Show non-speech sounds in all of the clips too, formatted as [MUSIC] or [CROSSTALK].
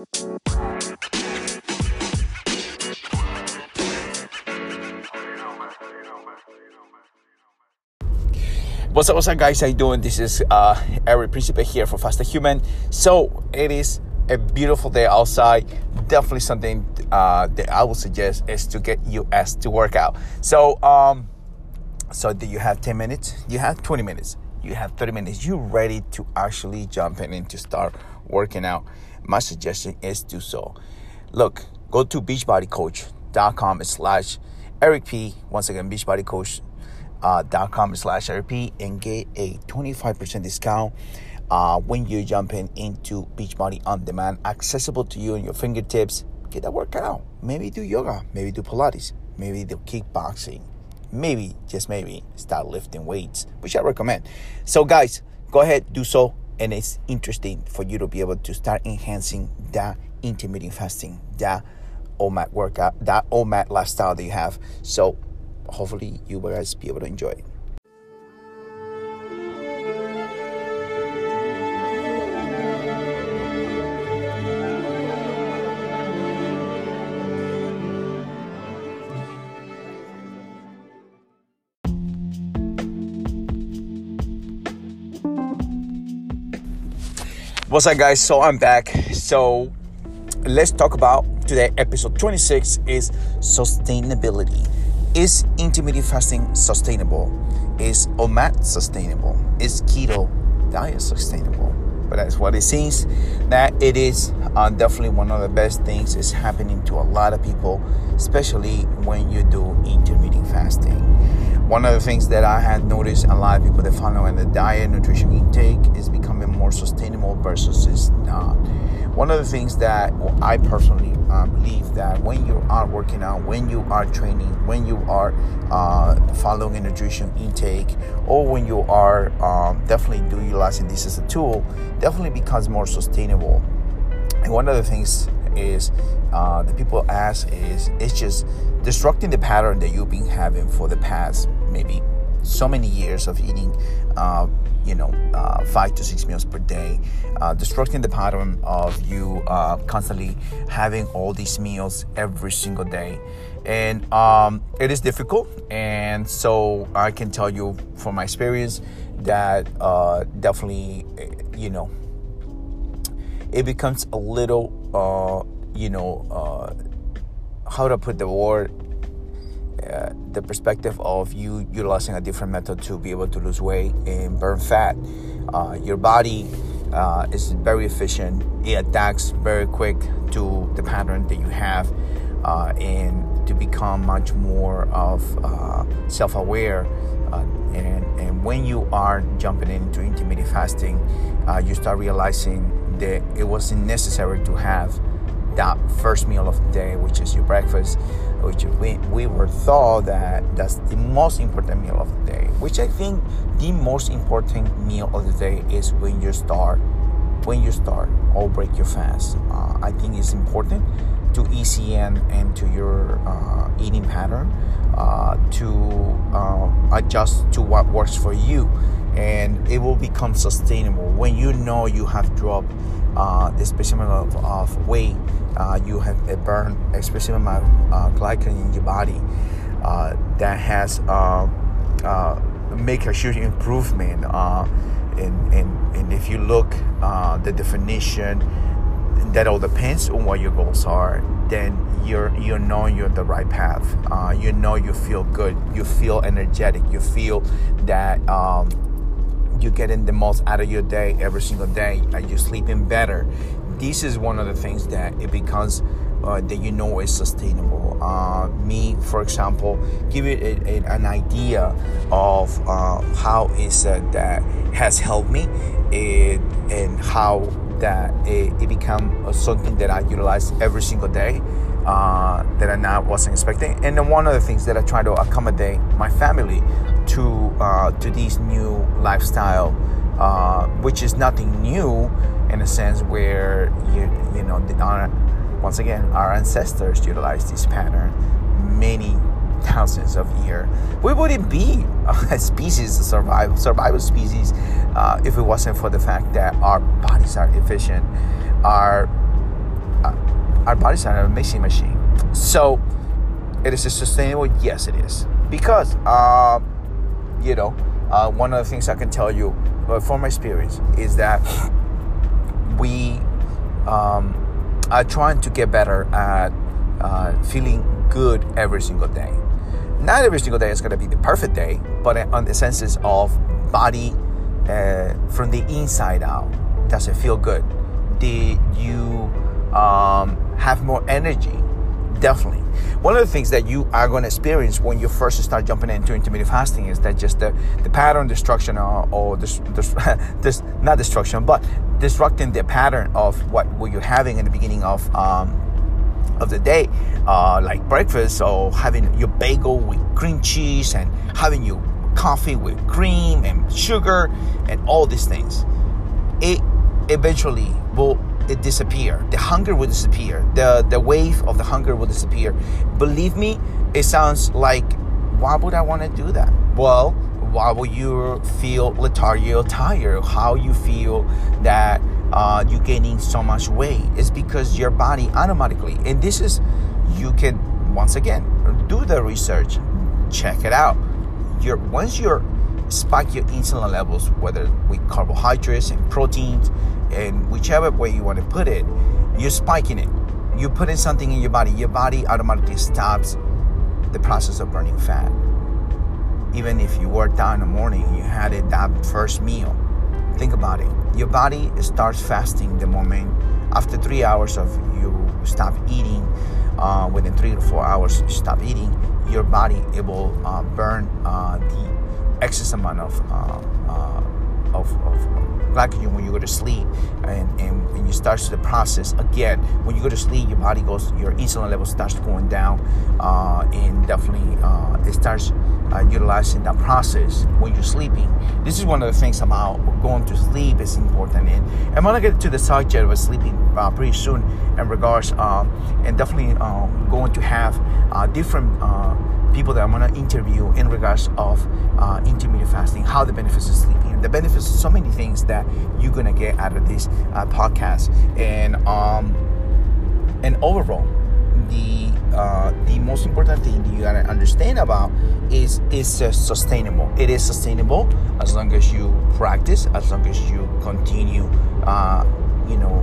What's up, what's up, guys? How you doing? This is uh, Eric Principe here for Faster Human. So it is a beautiful day outside. Definitely something uh, that I would suggest is to get you as to work out. So, um, so do you have 10 minutes? You have 20 minutes. You have 30 minutes. you're ready to actually jump in and to start working out? My suggestion is do so. Look, go to beachbodycoach.com slash Eric P. Once again, beachbodycoach.com uh, slash RP and get a 25% discount uh, when you're jumping into Beachbody On Demand, accessible to you in your fingertips. Get that workout. Maybe do yoga, maybe do Pilates, maybe do kickboxing, maybe, just maybe, start lifting weights, which I recommend. So, guys, go ahead, do so. And it's interesting for you to be able to start enhancing that intermittent fasting, that OMAD workout, that OMAD lifestyle that you have. So, hopefully you guys be able to enjoy it. What's up, guys? So I'm back. So let's talk about today. Episode 26 is sustainability. Is intermittent fasting sustainable? Is OMAD sustainable? Is keto diet sustainable? But that's what it seems that it is uh, definitely one of the best things is happening to a lot of people, especially when you do intermittent fasting. One of the things that I had noticed a lot of people that follow in the diet nutrition intake is becoming more sustainable versus is not. One of the things that I personally uh, believe that when you are working out, when you are training, when you are uh, following a nutrition intake, or when you are um, definitely utilizing this as a tool, definitely becomes more sustainable. And one of the things is uh, the people ask is it's just disrupting the pattern that you've been having for the past maybe so many years of eating uh, you know, uh, five to six meals per day, uh, disrupting the pattern of you uh, constantly having all these meals every single day. And um, it is difficult. And so I can tell you from my experience that uh, definitely, you know, it becomes a little, uh, you know, uh, how to put the word uh, the perspective of you utilizing a different method to be able to lose weight and burn fat. Uh, your body uh, is very efficient. It adapts very quick to the pattern that you have, uh, and to become much more of uh, self-aware. and and when you are jumping into intermittent fasting, you start realizing that it wasn't necessary to have that first meal of the day, which is your breakfast, which we, we were thought that that's the most important meal of the day, which I think the most important meal of the day is when you start, when you start or break your fast. Uh, I think it's important to ECN and to your uh, eating pattern uh, to uh, adjust to what works for you. And it will become sustainable. When you know you have dropped uh, the specimen of, of weight uh, you have a burn a specimen of uh, glycogen in your body uh, that has make a huge improvement and, and, and if you look the definition that all depends on what your goals are then you're you know you're on the right path you know you feel good you feel energetic you feel that um, you're getting the most out of your day every single day. Are you're sleeping better? This is one of the things that it becomes uh, that you know is sustainable. Uh, me, for example, give it a, a, an idea of uh, how is that has helped me it, and how that it, it become something that I utilize every single day uh, that I not wasn't expecting. And then one of the things that I try to accommodate my family to uh, to these new lifestyle, uh, which is nothing new in a sense where you you know once again our ancestors utilized this pattern many thousands of years. We wouldn't be a [LAUGHS] species, a survival survival species, uh, if it wasn't for the fact that our bodies are efficient, our our bodies are an amazing machine. So, it is sustainable. Yes, it is because uh, you know uh, one of the things I can tell you uh, from my experience is that we um, are trying to get better at uh, feeling good every single day. Not every single day is going to be the perfect day, but on the senses of body uh, from the inside out, does it feel good? Did you um, have more energy? Definitely. One of the things that you are going to experience when you first start jumping into intermittent fasting is that just the, the pattern destruction or, or this, this, this, [LAUGHS] not destruction, but disrupting the pattern of what were you having in the beginning of um, of the day, uh, like breakfast or having your bagel with cream cheese and having your coffee with cream and sugar and all these things. It eventually will it disappear. The hunger will disappear. The the wave of the hunger will disappear. Believe me, it sounds like why would I want to do that? Well, why will you feel lethargic tired? How you feel that uh, you're gaining so much weight? It's because your body automatically, and this is, you can once again do the research, check it out. Your once you're spike your insulin levels, whether with carbohydrates and proteins, and whichever way you want to put it, you're spiking it. You're putting something in your body. Your body automatically stops the process of burning fat. Even if you worked out in the morning, you had it that first meal. Think about it. Your body starts fasting the moment after three hours of you stop eating. Uh, within three to four hours, you stop eating. Your body it will uh, burn uh, the excess amount of, uh, uh, of, of glycogen when you go to sleep and, and you start the process again when you go to sleep your body goes your insulin level starts going down uh, and definitely uh, it starts uh, utilizing that process when you're sleeping. This is one of the things about going to sleep is important. And i'm going to get to the subject of sleeping uh, pretty soon in regards uh, and definitely uh, going to have different people that I'm going to interview in regards of uh, intermittent fasting, how the benefits of sleeping, the benefits so many things that you're going to get out of this uh, podcast, and um, and overall, the uh, the most important thing that you gotta understand about is is uh, sustainable. It is sustainable as long as you practice, as long as you continue, uh, you know,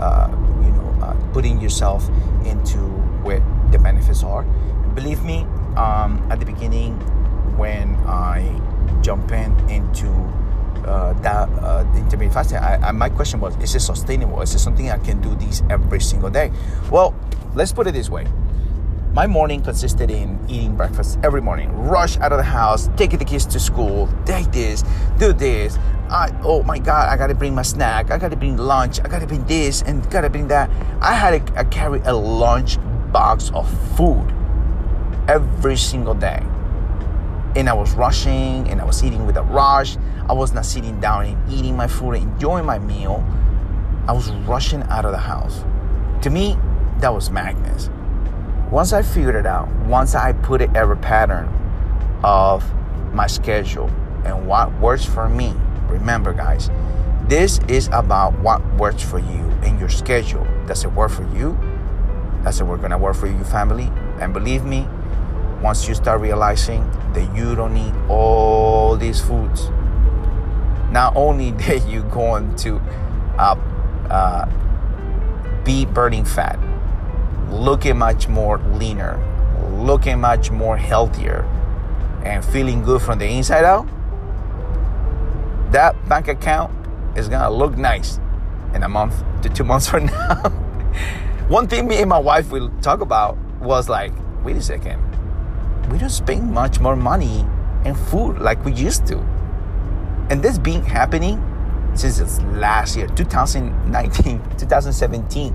uh, you know, putting yourself into where the benefits are believe me, um, at the beginning when I jump in into uh, that uh, intermittent fasting, I, I, my question was: Is it sustainable? Is it something I can do this every single day? Well, let's put it this way. My morning consisted in eating breakfast every morning. Rush out of the house, taking the kids to school, take this, do this. I, oh my God, I gotta bring my snack. I gotta bring lunch. I gotta bring this and gotta bring that. I had to carry a lunch box of food every single day. And I was rushing and I was eating with a rush. I was not sitting down and eating my food and enjoying my meal. I was rushing out of the house. To me, that was madness. Once I figured it out, once I put it every pattern of my schedule and what works for me, remember, guys, this is about what works for you in your schedule. Does it work for you? Does it work gonna work for you, family? And believe me, once you start realizing that you don't need all these foods, not only [LAUGHS] that you're going to uh, uh, be burning fat, looking much more leaner, looking much more healthier, and feeling good from the inside out, that bank account is gonna look nice in a month to two [LAUGHS] months from now. One thing me and my wife will talk about was like, wait a second, we don't spend much more money in food like we used to. And this been happening since last year, 2019, [LAUGHS] 2017,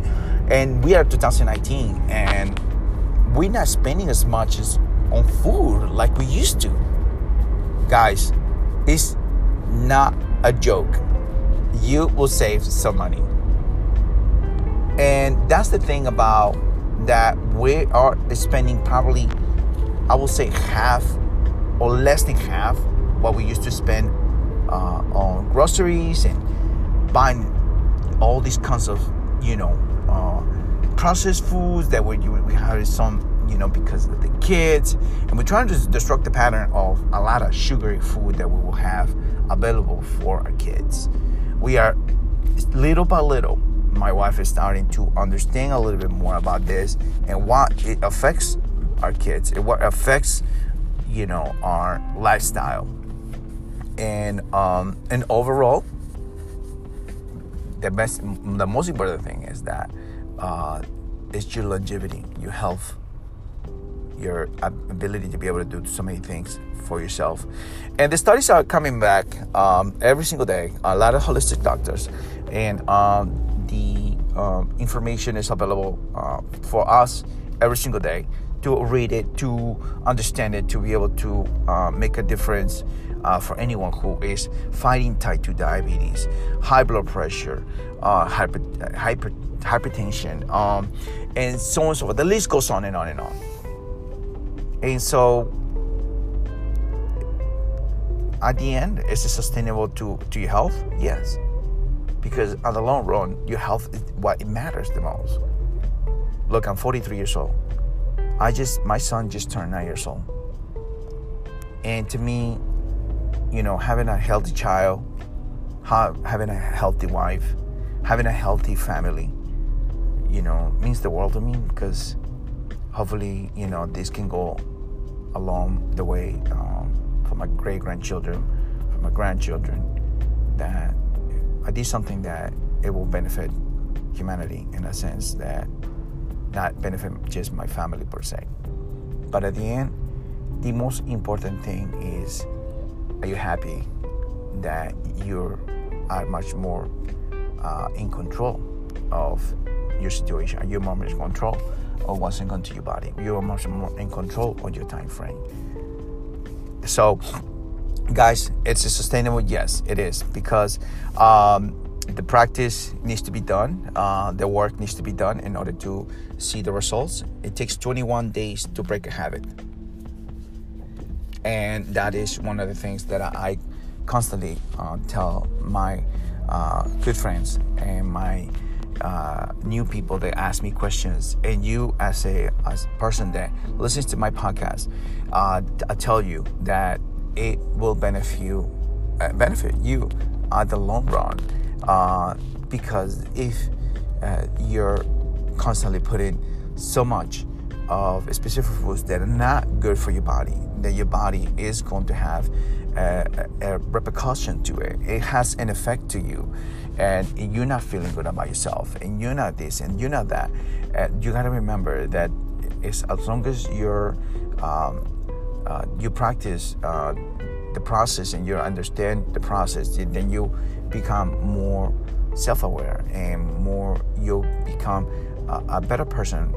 and we are 2019, and we're not spending as much as on food like we used to. Guys, it's not a joke. You will save some money. And that's the thing about that we are spending probably I will say half or less than half what we used to spend uh, on groceries and buying all these kinds of, you know, uh, processed foods that we, we have some you know because of the kids. And we're trying to disrupt the pattern of a lot of sugary food that we will have available for our kids. We are little by little my wife is starting to understand a little bit more about this and what it affects our kids and what affects you know our lifestyle and um and overall the best the most important thing is that uh it's your longevity your health your ability to be able to do so many things for yourself. And the studies are coming back um, every single day. A lot of holistic doctors, and um, the um, information is available uh, for us every single day to read it, to understand it, to be able to uh, make a difference uh, for anyone who is fighting type 2 diabetes, high blood pressure, uh, hyper, hyper, hypertension, um, and so on and so forth. The list goes on and on and on. And so, at the end, is it sustainable to, to your health? Yes. Because on the long run, your health is what matters the most. Look, I'm 43 years old. I just, my son just turned nine years old. And to me, you know, having a healthy child, having a healthy wife, having a healthy family, you know, means the world to me because hopefully, you know, this can go along the way um, for my great grandchildren, for my grandchildren, that I did something that it will benefit humanity in a sense that not benefit just my family per se. But at the end, the most important thing is are you happy that you are much more uh, in control of your situation? Are you more in control of what's going to your body. You are much more in control of your time frame. So, guys, it's sustainable. Yes, it is because um, the practice needs to be done. Uh, the work needs to be done in order to see the results. It takes 21 days to break a habit, and that is one of the things that I constantly uh, tell my uh, good friends and my uh, new people that ask me questions, and you as a as person that listens to my podcast, uh, I tell you that it will benefit you, uh, benefit you at the long run, uh, because if uh, you're constantly putting so much of specific foods that are not good for your body, that your body is going to have a, a, repercussion to it. It has an effect to you, and you're not feeling good about yourself, and you're not this, and you're not that. And you gotta remember that it's as long as you're um, uh, you practice uh, the process and you understand the process, then you become more self-aware and more you'll become a, a better person,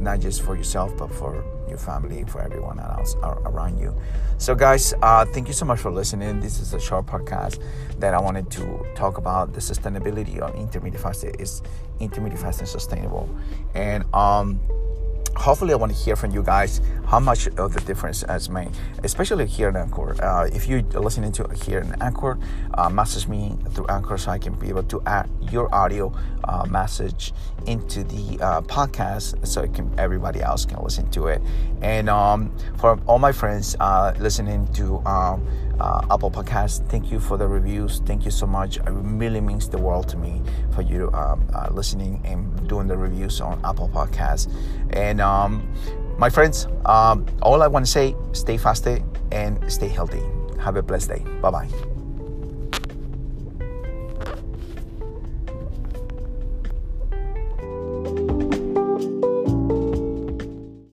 not just for yourself but for your family, for everyone else around you. So, guys, uh, thank you so much for listening. This is a short podcast that I wanted to talk about the sustainability of intermediate fasting. Is intermittent fasting sustainable? And um, hopefully I want to hear from you guys how much of the difference has made, especially here in Anchor. Uh, if you're listening to here in Anchor, uh, message me through Anchor so I can be able to add your audio uh, message into the uh, podcast so can, everybody else can listen to it. And um, for all my friends uh, listening to um, uh, Apple Podcasts. Thank you for the reviews. Thank you so much. It really means the world to me for you um, listening and doing the reviews on Apple Podcasts. And um, my friends, um, all I want to say: stay fasted and stay healthy. Have a blessed day. Bye bye.